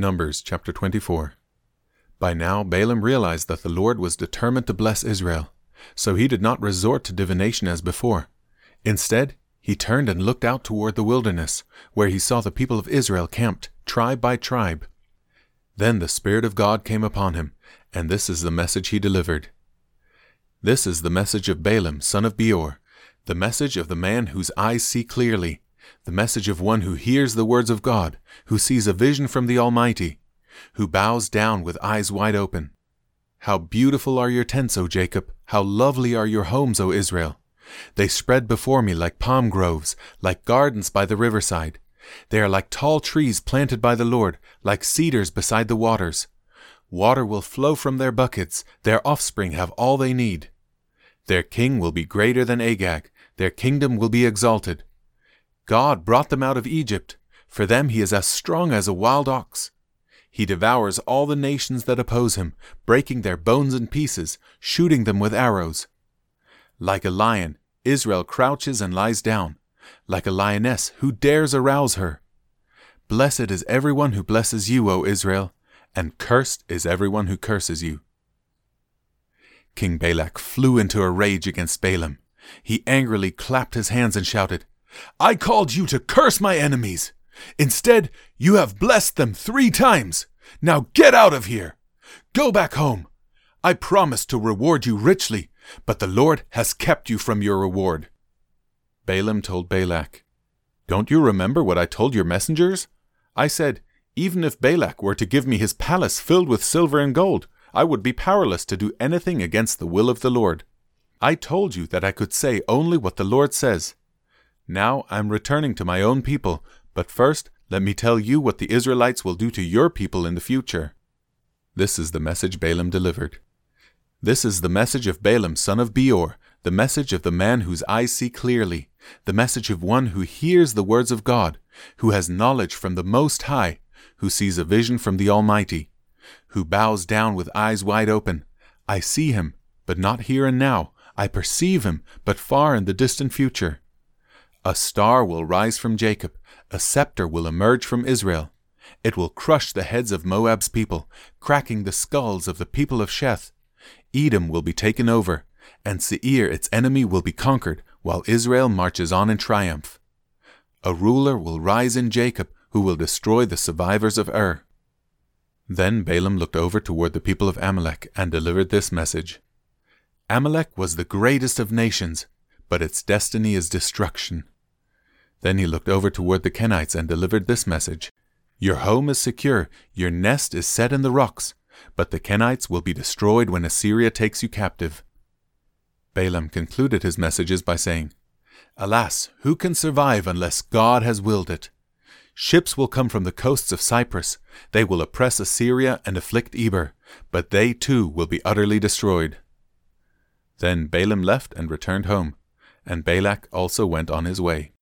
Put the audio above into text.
Numbers chapter 24. By now Balaam realized that the Lord was determined to bless Israel, so he did not resort to divination as before. Instead, he turned and looked out toward the wilderness, where he saw the people of Israel camped, tribe by tribe. Then the Spirit of God came upon him, and this is the message he delivered. This is the message of Balaam, son of Beor, the message of the man whose eyes see clearly, the message of one who hears the words of God, who sees a vision from the Almighty, who bows down with eyes wide open. How beautiful are your tents, O Jacob! How lovely are your homes, O Israel! They spread before me like palm groves, like gardens by the riverside. They are like tall trees planted by the Lord, like cedars beside the waters. Water will flow from their buckets, their offspring have all they need. Their king will be greater than Agag, their kingdom will be exalted. God brought them out of Egypt. For them he is as strong as a wild ox. He devours all the nations that oppose him, breaking their bones in pieces, shooting them with arrows. Like a lion, Israel crouches and lies down. Like a lioness, who dares arouse her? Blessed is everyone who blesses you, O Israel, and cursed is everyone who curses you. King Balak flew into a rage against Balaam. He angrily clapped his hands and shouted, I called you to curse my enemies. Instead, you have blessed them three times. Now get out of here. Go back home. I promised to reward you richly, but the Lord has kept you from your reward. Balaam told Balak, Don't you remember what I told your messengers? I said, Even if Balak were to give me his palace filled with silver and gold, I would be powerless to do anything against the will of the Lord. I told you that I could say only what the Lord says. Now I am returning to my own people, but first let me tell you what the Israelites will do to your people in the future. This is the message Balaam delivered. This is the message of Balaam, son of Beor, the message of the man whose eyes see clearly, the message of one who hears the words of God, who has knowledge from the Most High, who sees a vision from the Almighty, who bows down with eyes wide open. I see him, but not here and now. I perceive him, but far in the distant future. A star will rise from Jacob, a scepter will emerge from Israel. It will crush the heads of Moab's people, cracking the skulls of the people of Sheth. Edom will be taken over, and Seir, its enemy, will be conquered, while Israel marches on in triumph. A ruler will rise in Jacob who will destroy the survivors of Ir. Then Balaam looked over toward the people of Amalek and delivered this message Amalek was the greatest of nations, but its destiny is destruction. Then he looked over toward the Kenites and delivered this message Your home is secure, your nest is set in the rocks, but the Kenites will be destroyed when Assyria takes you captive. Balaam concluded his messages by saying, Alas, who can survive unless God has willed it? Ships will come from the coasts of Cyprus. They will oppress Assyria and afflict Eber, but they too will be utterly destroyed. Then Balaam left and returned home, and Balak also went on his way.